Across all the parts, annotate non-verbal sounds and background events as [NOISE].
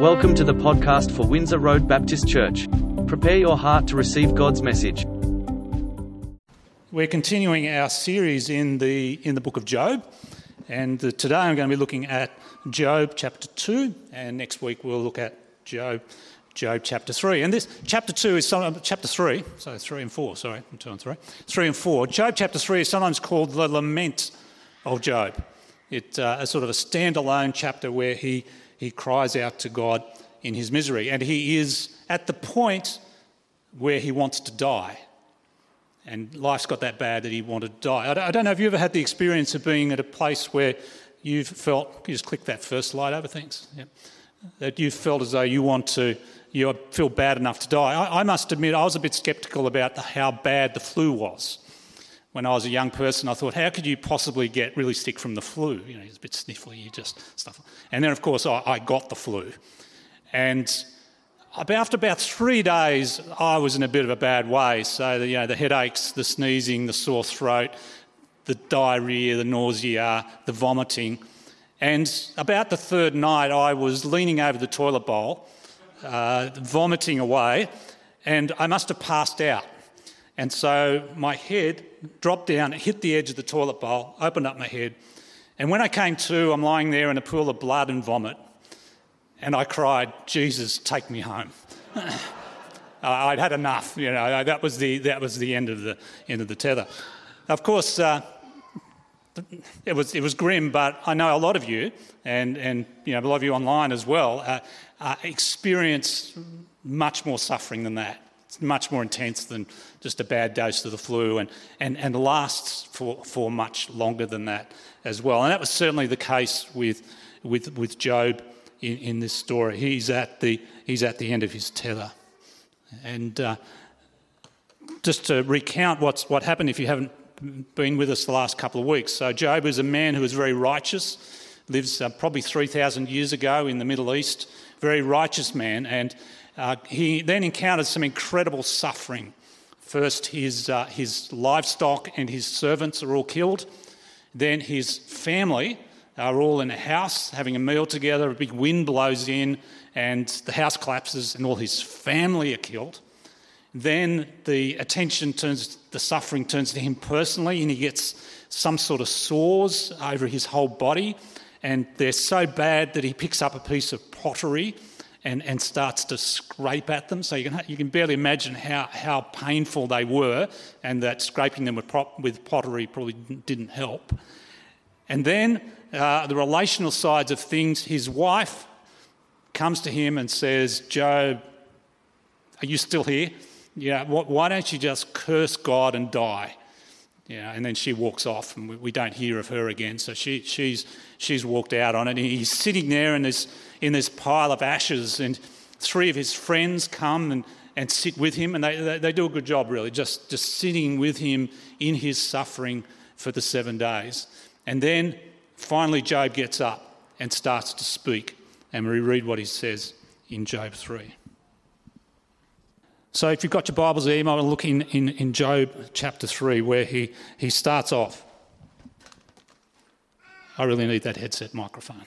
Welcome to the podcast for Windsor Road Baptist Church. Prepare your heart to receive God's message. We're continuing our series in the, in the book of Job, and today I'm going to be looking at Job chapter 2, and next week we'll look at Job, Job chapter 3. And this chapter 2 is some, chapter 3, so 3 and 4, sorry, 2 and 3. 3 and 4. Job chapter 3 is sometimes called the lament of Job. It's uh, a sort of a standalone chapter where he he cries out to God in his misery. And he is at the point where he wants to die. And life's got that bad that he wanted to die. I don't know if you ever had the experience of being at a place where you've felt, you just click that first slide over, things Yep. That you felt as though you want to, you feel bad enough to die. I, I must admit, I was a bit sceptical about the, how bad the flu was when I was a young person, I thought, how could you possibly get really sick from the flu? You know, it's a bit sniffly, you just stuff. And then, of course, I, I got the flu. And after about three days, I was in a bit of a bad way. So, the, you know, the headaches, the sneezing, the sore throat, the diarrhea, the nausea, the vomiting. And about the third night, I was leaning over the toilet bowl, uh, vomiting away, and I must have passed out. And so my head dropped down, it hit the edge of the toilet bowl, opened up my head. And when I came to, I'm lying there in a pool of blood and vomit. And I cried, Jesus, take me home. [LAUGHS] I'd had enough, you know, that was the, that was the end of the, end of the tether. Of course, uh, it, was, it was grim, but I know a lot of you, and, and you know, a lot of you online as well, uh, uh, experience much more suffering than that. It's much more intense than just a bad dose of the flu and, and, and lasts for, for much longer than that as well. And that was certainly the case with, with, with Job in, in this story. He's at, the, he's at the end of his tether. And uh, just to recount what's, what happened if you haven't been with us the last couple of weeks. So, Job is a man who is very righteous, lives uh, probably 3,000 years ago in the Middle East, very righteous man. And uh, he then encountered some incredible suffering. First, his, uh, his livestock and his servants are all killed. Then, his family are all in a house having a meal together. A big wind blows in, and the house collapses, and all his family are killed. Then the attention turns, the suffering turns to him personally, and he gets some sort of sores over his whole body. And they're so bad that he picks up a piece of pottery and, and starts to scrape at them. So you can, you can barely imagine how, how painful they were, and that scraping them with, prop, with pottery probably didn't help. And then uh, the relational sides of things, his wife comes to him and says, Job, are you still here? Yeah, why don't you just curse God and die? Yeah, and then she walks off, and we, we don't hear of her again. So she, she's, she's walked out on it. And he's sitting there in this, in this pile of ashes, and three of his friends come and, and sit with him, and they, they, they do a good job, really, just, just sitting with him in his suffering for the seven days. And then finally, Job gets up and starts to speak. And we read what he says in Job 3. So if you've got your Bibles there, you might look in, in, in Job chapter 3, where he, he starts off. I really need that headset microphone.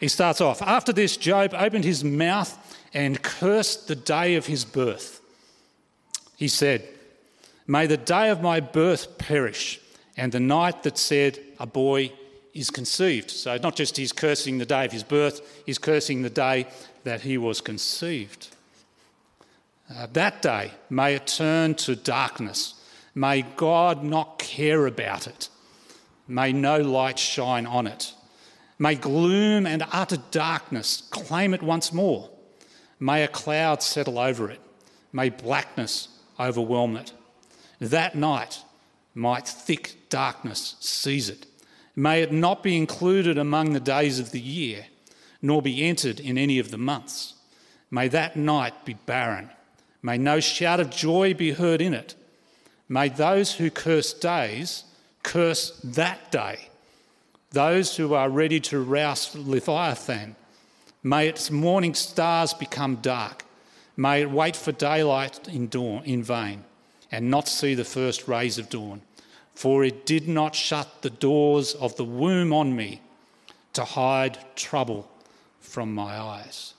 He starts off After this, Job opened his mouth and cursed the day of his birth. He said, May the day of my birth perish, and the night that said, A boy is conceived. So, not just he's cursing the day of his birth, he's cursing the day that he was conceived. Uh, that day, may it turn to darkness. May God not care about it. May no light shine on it. May gloom and utter darkness claim it once more. May a cloud settle over it. May blackness overwhelm it. That night might thick darkness seize it. May it not be included among the days of the year, nor be entered in any of the months. May that night be barren May no shout of joy be heard in it. May those who curse days curse that day. Those who are ready to rouse Leviathan. May its morning stars become dark. May it wait for daylight in dawn in vain and not see the first rays of dawn. For it did not shut the doors of the womb on me to hide trouble from my eyes.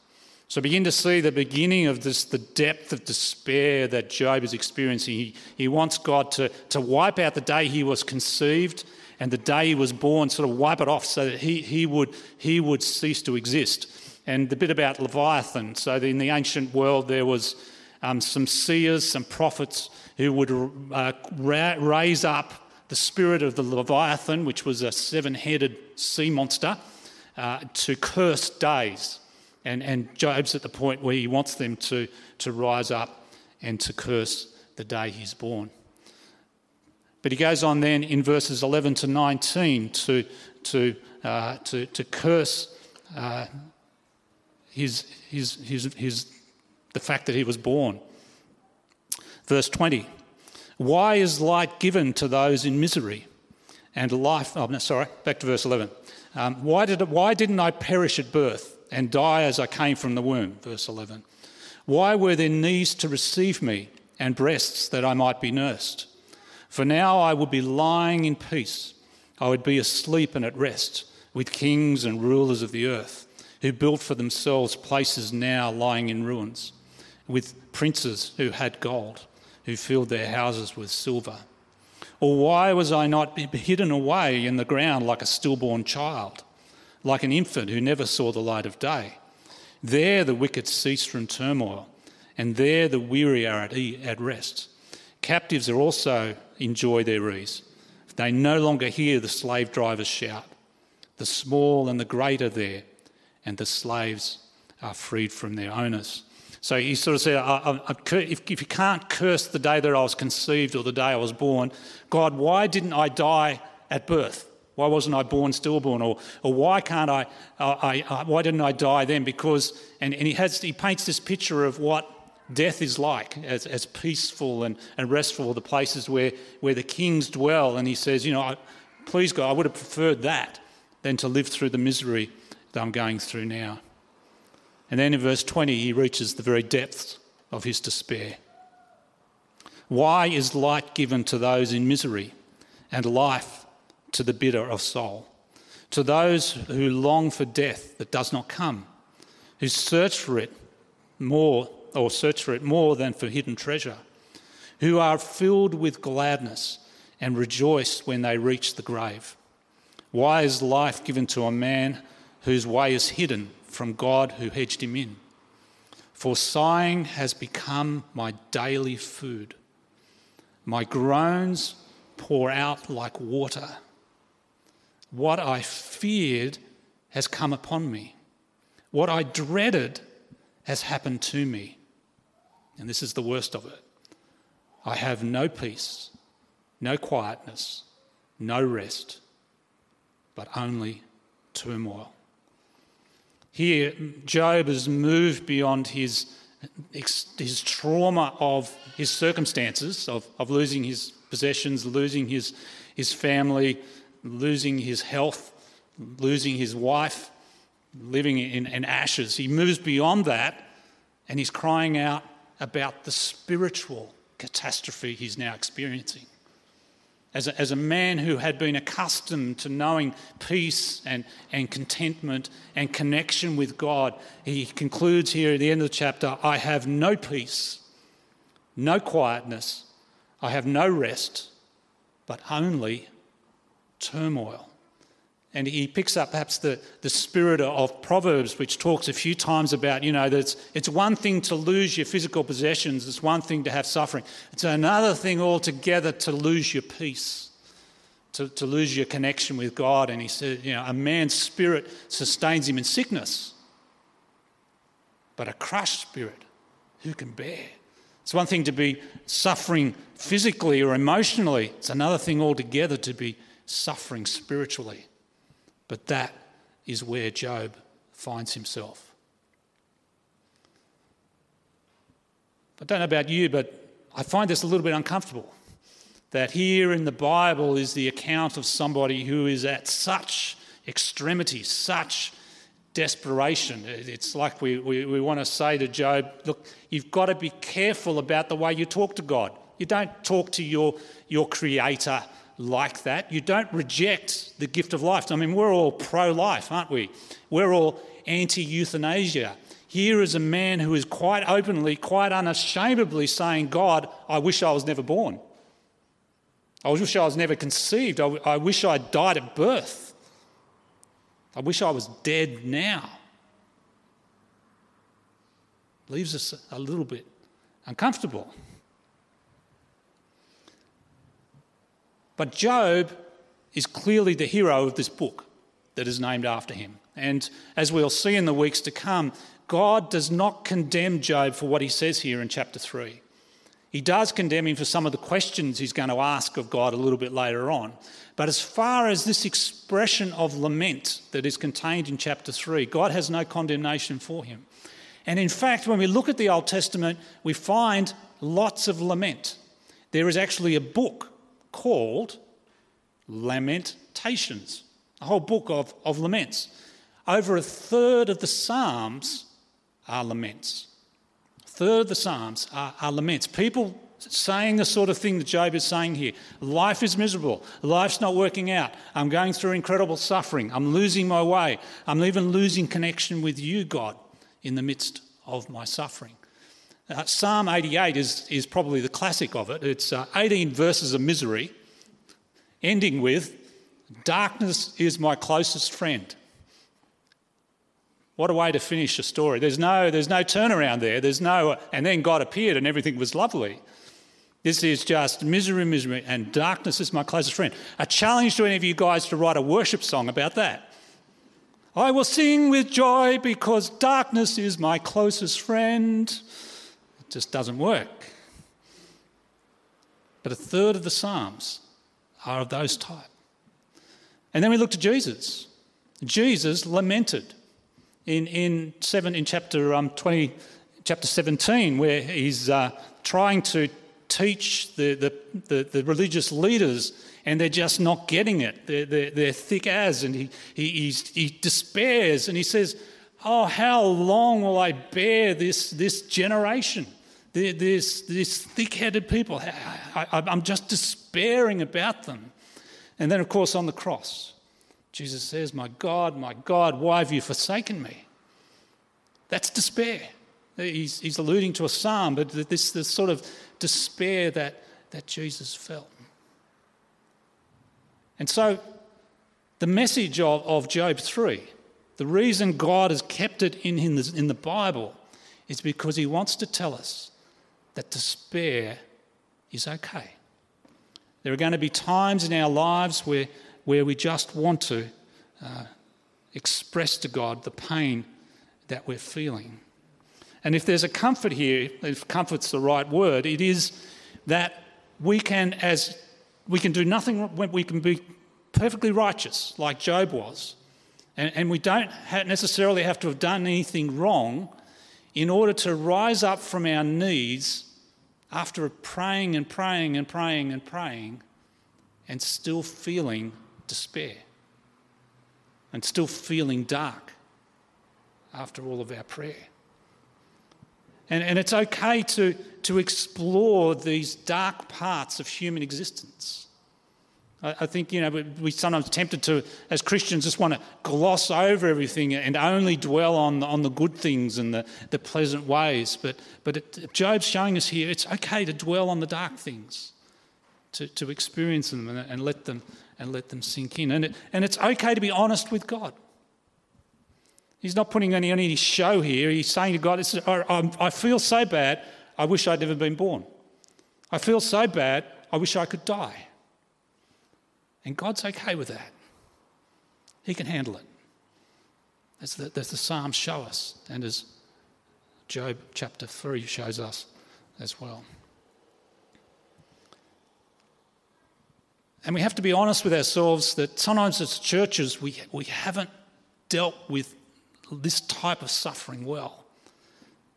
So begin to see the beginning of this, the depth of despair that Job is experiencing. He, he wants God to, to wipe out the day he was conceived and the day he was born, sort of wipe it off so that he, he, would, he would cease to exist. And the bit about Leviathan, so in the ancient world there was um, some seers, some prophets who would uh, ra- raise up the spirit of the Leviathan, which was a seven headed sea monster, uh, to curse days. And, and Job's at the point where he wants them to, to rise up and to curse the day he's born. But he goes on then in verses 11 to 19 to, to, uh, to, to curse uh, his, his, his, his, the fact that he was born. Verse 20 Why is light given to those in misery and life? Oh, no, sorry, back to verse 11. Um, why, did, why didn't I perish at birth and die as I came from the womb? Verse 11. Why were there knees to receive me and breasts that I might be nursed? For now I would be lying in peace. I would be asleep and at rest with kings and rulers of the earth, who built for themselves places now lying in ruins, with princes who had gold, who filled their houses with silver. Or why was I not hidden away in the ground like a stillborn child, like an infant who never saw the light of day? There the wicked cease from turmoil, and there the weary are at rest. Captives are also enjoy their ease. They no longer hear the slave drivers shout. The small and the great are there, and the slaves are freed from their owners. So he sort of said, I, I, if, if you can't curse the day that I was conceived or the day I was born, God, why didn't I die at birth? Why wasn't I born stillborn? Or, or why can't I, uh, I, I, why didn't I die then? Because, and, and he, has, he paints this picture of what death is like, as, as peaceful and, and restful, the places where, where the kings dwell. And he says, You know, I, please God, I would have preferred that than to live through the misery that I'm going through now. And then in verse 20, he reaches the very depths of his despair. Why is light given to those in misery and life to the bitter of soul? To those who long for death that does not come, who search for it more or search for it more than for hidden treasure, who are filled with gladness and rejoice when they reach the grave. Why is life given to a man whose way is hidden from God who hedged him in? For sighing has become my daily food. My groans pour out like water. What I feared has come upon me. What I dreaded has happened to me. And this is the worst of it. I have no peace, no quietness, no rest, but only turmoil. Here, Job has moved beyond his, his trauma of his circumstances, of, of losing his possessions, losing his, his family, losing his health, losing his wife, living in, in ashes. He moves beyond that and he's crying out about the spiritual catastrophe he's now experiencing. As a, as a man who had been accustomed to knowing peace and, and contentment and connection with God, he concludes here at the end of the chapter I have no peace, no quietness, I have no rest, but only turmoil. And he picks up perhaps the, the spirit of Proverbs, which talks a few times about, you know, that it's, it's one thing to lose your physical possessions, it's one thing to have suffering. It's another thing altogether to lose your peace, to, to lose your connection with God. And he said, you know, a man's spirit sustains him in sickness, but a crushed spirit, who can bear? It's one thing to be suffering physically or emotionally, it's another thing altogether to be suffering spiritually. But that is where Job finds himself. I don't know about you, but I find this a little bit uncomfortable. That here in the Bible is the account of somebody who is at such extremity, such desperation. It's like we, we, we want to say to Job, look, you've got to be careful about the way you talk to God. You don't talk to your, your creator like that. You don't reject the gift of life. I mean, we're all pro life, aren't we? We're all anti euthanasia. Here is a man who is quite openly, quite unashamedly saying, God, I wish I was never born. I wish I was never conceived. I, I wish I died at birth. I wish I was dead now. Leaves us a little bit uncomfortable. But Job is clearly the hero of this book that is named after him. And as we'll see in the weeks to come, God does not condemn Job for what he says here in chapter 3. He does condemn him for some of the questions he's going to ask of God a little bit later on. But as far as this expression of lament that is contained in chapter 3, God has no condemnation for him. And in fact, when we look at the Old Testament, we find lots of lament. There is actually a book called Lamentations, a whole book of, of laments. Over a third of the Psalms are laments. A third of the Psalms are, are laments. People saying the sort of thing that Job is saying here. Life is miserable. Life's not working out. I'm going through incredible suffering. I'm losing my way. I'm even losing connection with you, God, in the midst of my suffering. Uh, Psalm 88 is, is probably the classic of it. It's uh, 18 verses of misery, ending with, Darkness is my closest friend. What a way to finish a story. There's no, there's no turnaround there. There's no, and then God appeared and everything was lovely. This is just misery, misery, and darkness is my closest friend. A challenge to any of you guys to write a worship song about that. I will sing with joy because darkness is my closest friend. It just doesn't work. But a third of the Psalms are of those type. And then we look to Jesus. Jesus lamented in, in, seven, in chapter um, 20, chapter 17, where he's uh, trying to teach the, the, the, the, religious leaders and they're just not getting it. They're, they're, they're thick as, and he, he, he despairs and he says, Oh, how long will I bear this, this generation? This, this thick headed people. I, I, I'm just despairing about them. And then, of course, on the cross, Jesus says, My God, my God, why have you forsaken me? That's despair. He's, he's alluding to a psalm, but this, this sort of despair that, that Jesus felt. And so, the message of, of Job 3, the reason God has kept it in, in, the, in the Bible is because he wants to tell us that despair is okay. There are going to be times in our lives where, where we just want to uh, express to God the pain that we're feeling. And if there's a comfort here, if comfort's the right word, it is that we can, as we can do nothing, we can be perfectly righteous, like Job was. And, and we don't necessarily have to have done anything wrong in order to rise up from our knees after praying and praying and praying and praying and still feeling despair and still feeling dark after all of our prayer. And, and it's okay to, to explore these dark parts of human existence. I, I think, you know, we, sometimes tempted to, as Christians, just want to gloss over everything and only dwell on, on the good things and the, the pleasant ways. But, but it, Job's showing us here it's okay to dwell on the dark things, to, to experience them and, and, let them and let them sink in. And, it, and it's okay to be honest with God. He's not putting any any show here. He's saying to God, I feel so bad, I wish I'd never been born. I feel so bad, I wish I could die. And God's okay with that. He can handle it. As the, as the Psalms show us, and as Job chapter 3 shows us as well. And we have to be honest with ourselves that sometimes as churches we, we haven't dealt with this type of suffering well.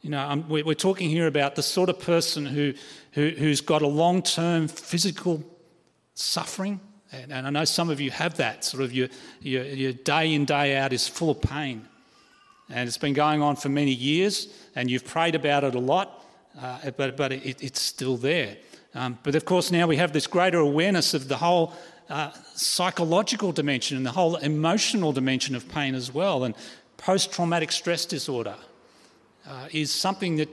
You know, um, we're talking here about the sort of person who, who, who's got a long term physical suffering. And, and, I know some of you have that. Sort of your, your, your day in, day out is full of pain. And it's been going on for many years, and you've prayed about it a lot, uh, but, but it, it's still there. Um, but of course, now we have this greater awareness of the whole uh, psychological dimension and the whole emotional dimension of pain as well. And post traumatic stress disorder uh, is something that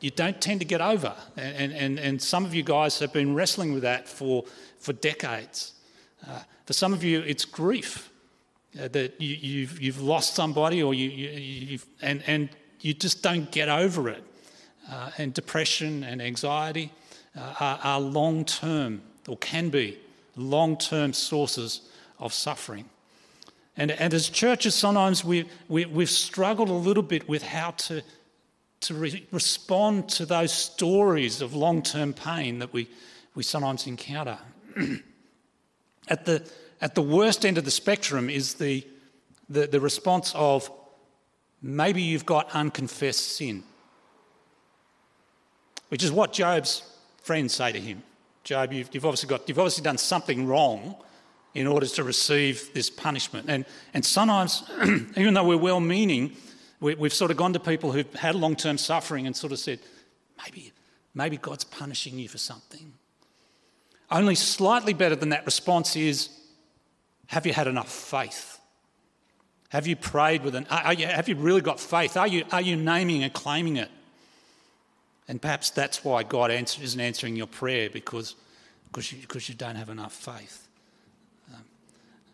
you don't tend to get over. And, and, and some of you guys have been wrestling with that for, for decades. Uh, for some of you, it's grief. Uh, that you, have you've, you've lost somebody or you, you, have and, and you just don't get over it. Uh, and depression and anxiety uh, are, are long term, or can be, long term sources of suffering. And, and as churches, sometimes we, we, we've struggled a little bit with how to, to re- respond to those stories of long term pain that we, we sometimes encounter. [CLEARS THROAT] at, the, at the worst end of the spectrum is the, the, the response of maybe you've got unconfessed sin which is what Job's friends say to him. Job, you've, you've, obviously got, you've obviously done something wrong in order to receive this punishment. And, and sometimes, [CLEARS THROAT] even though we're well meaning, we, have sort of gone to people who've had long term suffering and sort of said, maybe, maybe God's punishing you for something. Only slightly better than that response is, have you had enough faith? Have you prayed with an, you, have you really got faith? Are you, are you naming and claiming it? And perhaps that's why God answer, isn't answering your prayer because, because, you, because you don't have enough faith. Um,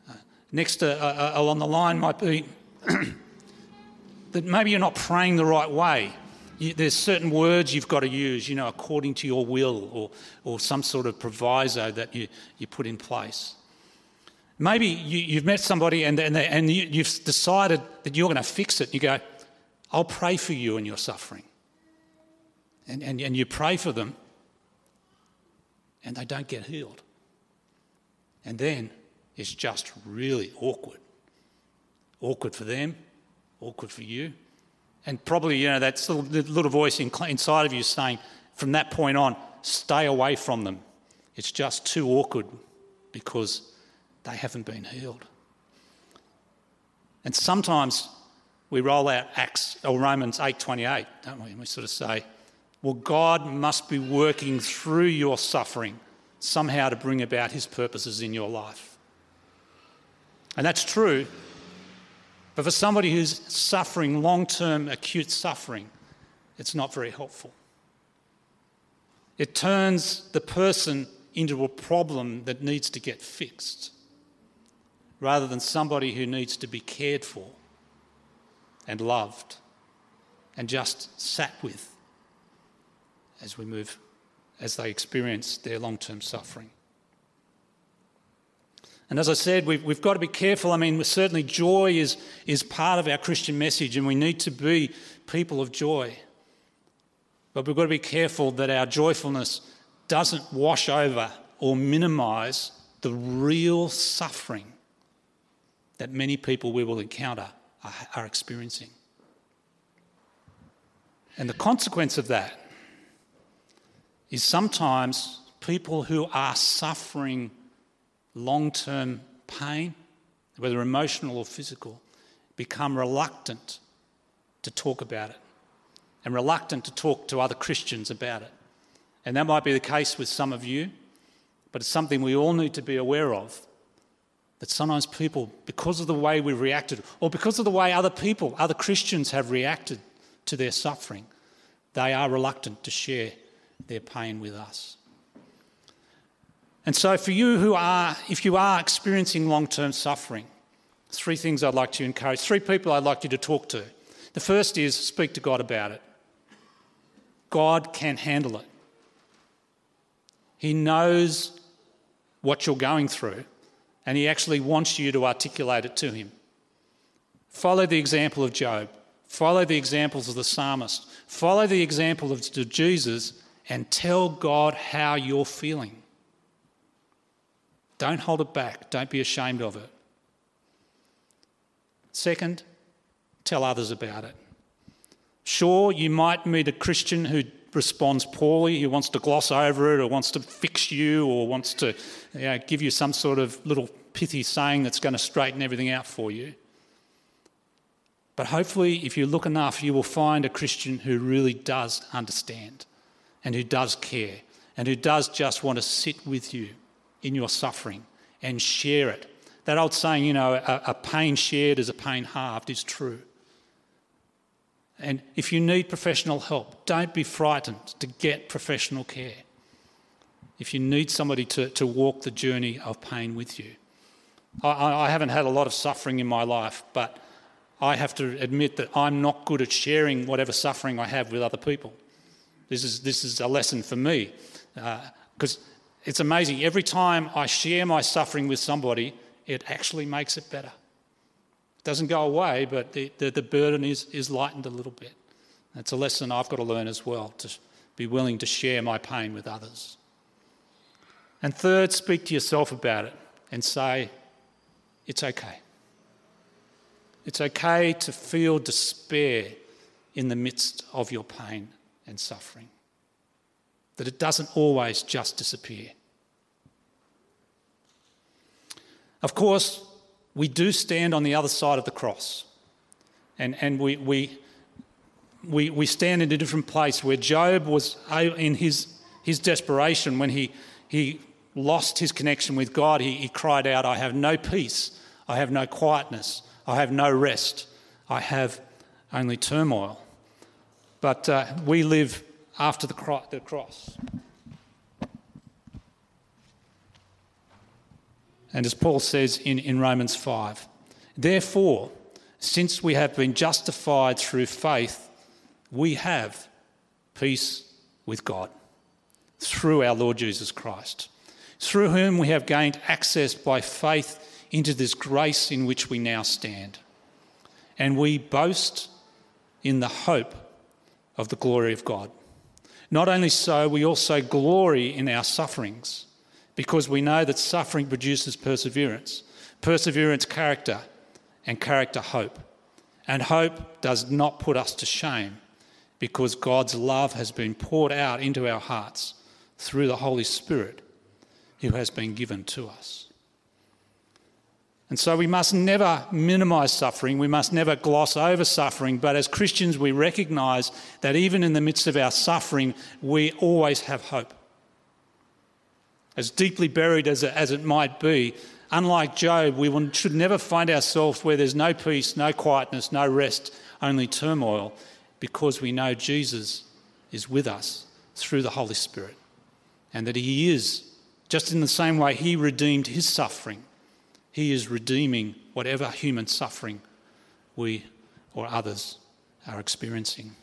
uh, next uh, uh, along the line might be [CLEARS THROAT] that maybe you're not praying the right way. You, there's certain words you've got to use, you know, according to your will or, or some sort of proviso that you, you put in place. Maybe you, have met somebody and, and, they, and you, you've decided that you're going to fix it. You go, I'll pray for you and your suffering and, and, and you pray for them and they don't get healed. And then it's just really awkward. Awkward for them, awkward for you. And probably, you know, that little, little voice inside of you saying, from that point on, stay away from them. It's just too awkward because they haven't been healed. And sometimes we roll out Acts or Romans 8:28, don't we? And we sort of say, well, God must be working through your suffering somehow to bring about his purposes in your life. And that's true. But for somebody who's suffering long term acute suffering, it's not very helpful. It turns the person into a problem that needs to get fixed rather than somebody who needs to be cared for and loved and just sat with as we move, as they experience their long term suffering. And as I said, we've, we've got to be careful. I mean, certainly joy is, is part of our Christian message, and we need to be people of joy. But we've got to be careful that our joyfulness doesn't wash over or minimise the real suffering that many people we will encounter are, are experiencing. And the consequence of that is sometimes people who are suffering long term pain, whether emotional or physical, become reluctant to talk about it and reluctant to talk to other Christians about it. And that might be the case with some of you, but it's something we all need to be aware of. That sometimes people, because of the way we've reacted, or because of the way other people, other Christians have reacted to their suffering, they are reluctant to share their pain with us. And so, for you who are, if you are experiencing long term suffering, three things I'd like to encourage, three people I'd like you to talk to. The first is speak to God about it. God can handle it. He knows what you're going through, and He actually wants you to articulate it to Him. Follow the example of Job, follow the examples of the psalmist, follow the example of Jesus, and tell God how you're feeling. Don't hold it back, don't be ashamed of it. Second, tell others about it. Sure, you might meet a Christian who responds poorly, who wants to gloss over it, or wants to fix you, or wants to you know, give you some sort of little pithy saying that's going to straighten everything out for you. But hopefully, if you look enough, you will find a Christian who really does understand and who does care and who does just want to sit with you in your suffering and share it. That old saying, you know, a, a pain shared is a pain halved, is true. And if you need professional help, don't be frightened to get professional care. If you need somebody to, to walk the journey of pain with you. I, I haven't had a lot of suffering in my life, but I have to admit that I'm not good at sharing whatever suffering I have with other people. This is, this is a lesson for me because uh, it's amazing. Every time I share my suffering with somebody, it actually makes it better. It doesn't go away, but the, the, the burden is, is lightened a little bit. It's a lesson I've got to learn as well to be willing to share my pain with others. And third, speak to yourself about it and say, it's okay. It's okay to feel despair in the midst of your pain and suffering, that it doesn't always just disappear. Of course, we do stand on the other side of the cross, and, and we, we, we, we stand in a different place where Job was in his, his desperation when he, he lost his connection with God, he, he cried out, I have no peace, I have no quietness, I have no rest, I have only turmoil. But uh, we live after the, cro- the cross. And as Paul says in, in Romans 5, therefore, since we have been justified through faith, we have peace with God through our Lord Jesus Christ, through whom we have gained access by faith into this grace in which we now stand. And we boast in the hope of the glory of God. Not only so, we also glory in our sufferings because we know that suffering produces perseverance, perseverance, character, and character, hope. And hope does not put us to shame because God's love has been poured out into our hearts through the Holy Spirit who has been given to us. And so we must never minimize suffering. We must never gloss over suffering. But as Christians, we recognize that even in the midst of our suffering, we always have hope. As deeply buried as it, might be, unlike Job, we should never find ourselves where there's no peace, no quietness, no rest, only turmoil, because we know Jesus is with us through the Holy Spirit. And that He is, just in the same way He redeemed His suffering he is redeeming whatever human suffering we or others are experiencing.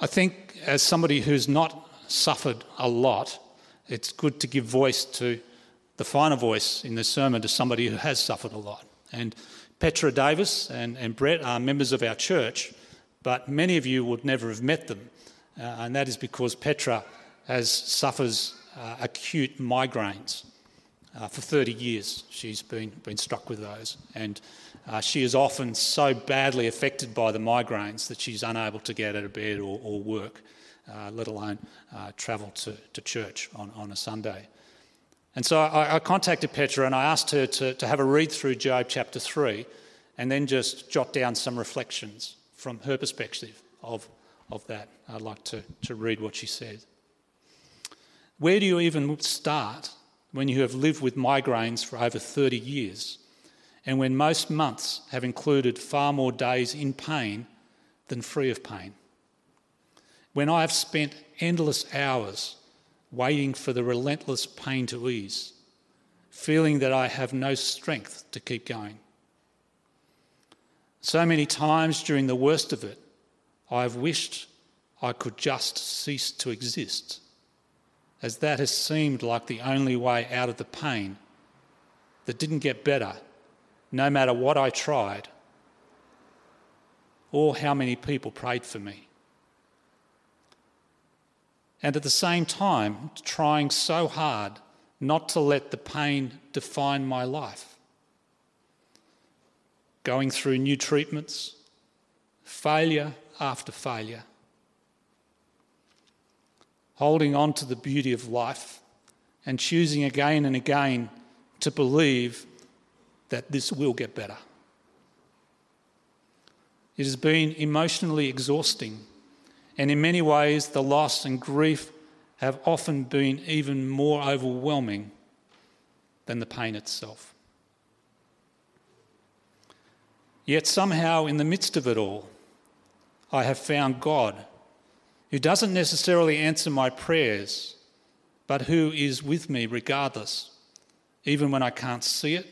I think, as somebody who's not suffered a lot, it's good to give voice to the final voice in the sermon to somebody who has suffered a lot. And Petra Davis and, and Brett are members of our church, but many of you would never have met them. Uh, and that is because Petra has suffers uh, acute migraines. Uh, for 30 years, she's been, been struck with those. And uh, she is often so badly affected by the migraines that she's unable to get out of bed or, or work, uh, let alone uh, travel to, to church on, on a Sunday. And so I, I contacted Petra and I asked her to, to have a read through Job chapter 3 and then just jot down some reflections from her perspective of, of that. I'd like to, to read what she said. Where do you even start when you have lived with migraines for over 30 years and when most months have included far more days in pain than free of pain? When I have spent endless hours waiting for the relentless pain to ease, feeling that I have no strength to keep going. So many times during the worst of it, I have wished I could just cease to exist as that has seemed like the only way out of the pain that didn't get better, no matter what I tried or how many people prayed for me. And at the same time, trying so hard not to let the pain define my life. Going through new treatments, failure after failure holding on to the beauty of life and choosing again and again to believe that this will get better. It has been emotionally exhausting, And in many ways, the loss and grief have often been even more overwhelming than the pain itself. Yet somehow, in the midst of it all, I have found God who doesn't necessarily answer my prayers, but who is with me regardless, even when I can't see it,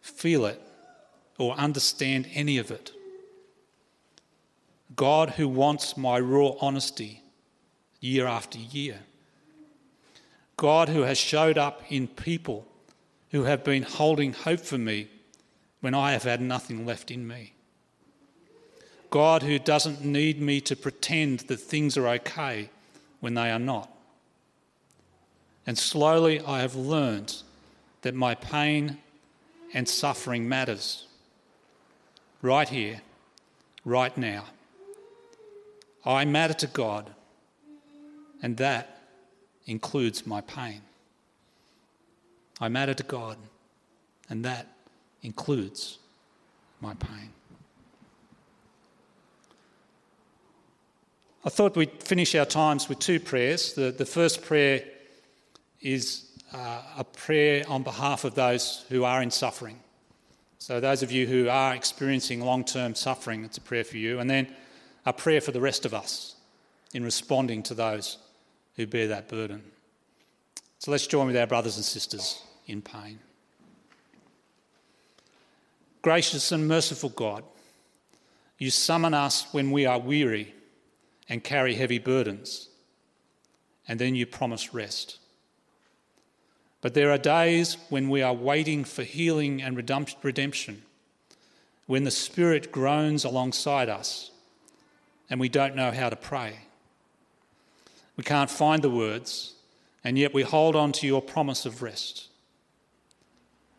feel it, or understand any of it. God who wants my raw honesty year after year. God who has showed up in people who have been holding hope for me when I have had nothing left in me. God who doesn't need me to pretend that things are okay when they are not. And slowly I have learned that my pain and suffering matters. Right here, right now. I matter to God, and that includes my pain. I matter to God, and that includes my pain. I thought we'd finish our times with two prayers. The, the first prayer is uh, a prayer on behalf of those who are in suffering. So, those of you who are experiencing long term suffering, it's a prayer for you. And then a prayer for the rest of us in responding to those who bear that burden. So, let's join with our brothers and sisters in pain. Gracious and merciful God, you summon us when we are weary and carry heavy burdens, and then you promise rest. But there are days when we are waiting for healing and redemption, when the Spirit groans alongside us and we don't know how to pray. We can't find the words, and yet we hold on to your promise of rest.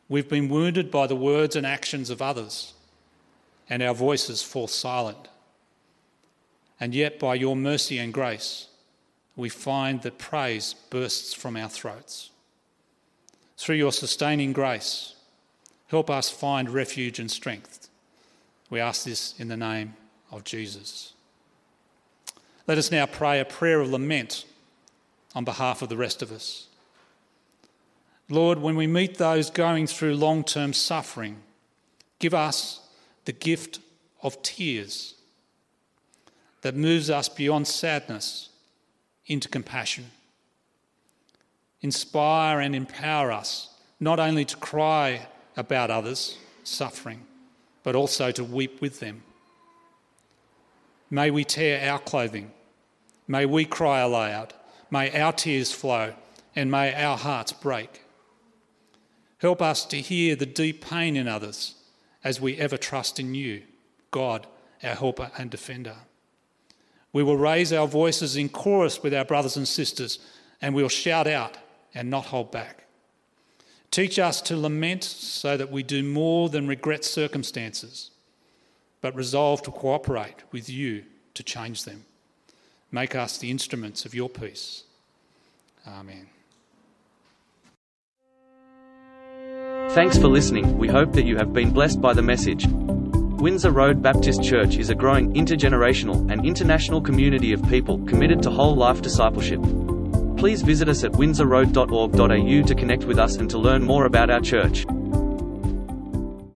We've been wounded by the words and actions of others, and our voices fall silent. And yet, by your mercy and grace, we find that praise bursts from our throats. Through your sustaining grace, help us find refuge and strength. We ask this in the name of Jesus. Let us now pray a prayer of lament on behalf of the rest of us. Lord, when we meet those going through long term suffering, give us the gift of tears that moves us beyond sadness into compassion. Inspire and empower us not only to cry about others' suffering, but also to weep with them. May we tear our clothing. May we cry aloud. May our tears flow and may our hearts break. Help us to hear the deep pain in others as we ever trust in you, God, our helper and defender. We will raise our voices in chorus with our brothers and sisters and we'll shout out and not hold back. Teach us to lament so that we do more than regret circumstances, but resolve to cooperate with you to change them. Make us the instruments of your peace. Amen. Thanks for listening. We hope that you have been blessed by the message. Windsor Road Baptist Church is a growing intergenerational and international community of people committed to whole life discipleship. Please visit us at windsorroad.org.au to connect with us and to learn more about our church.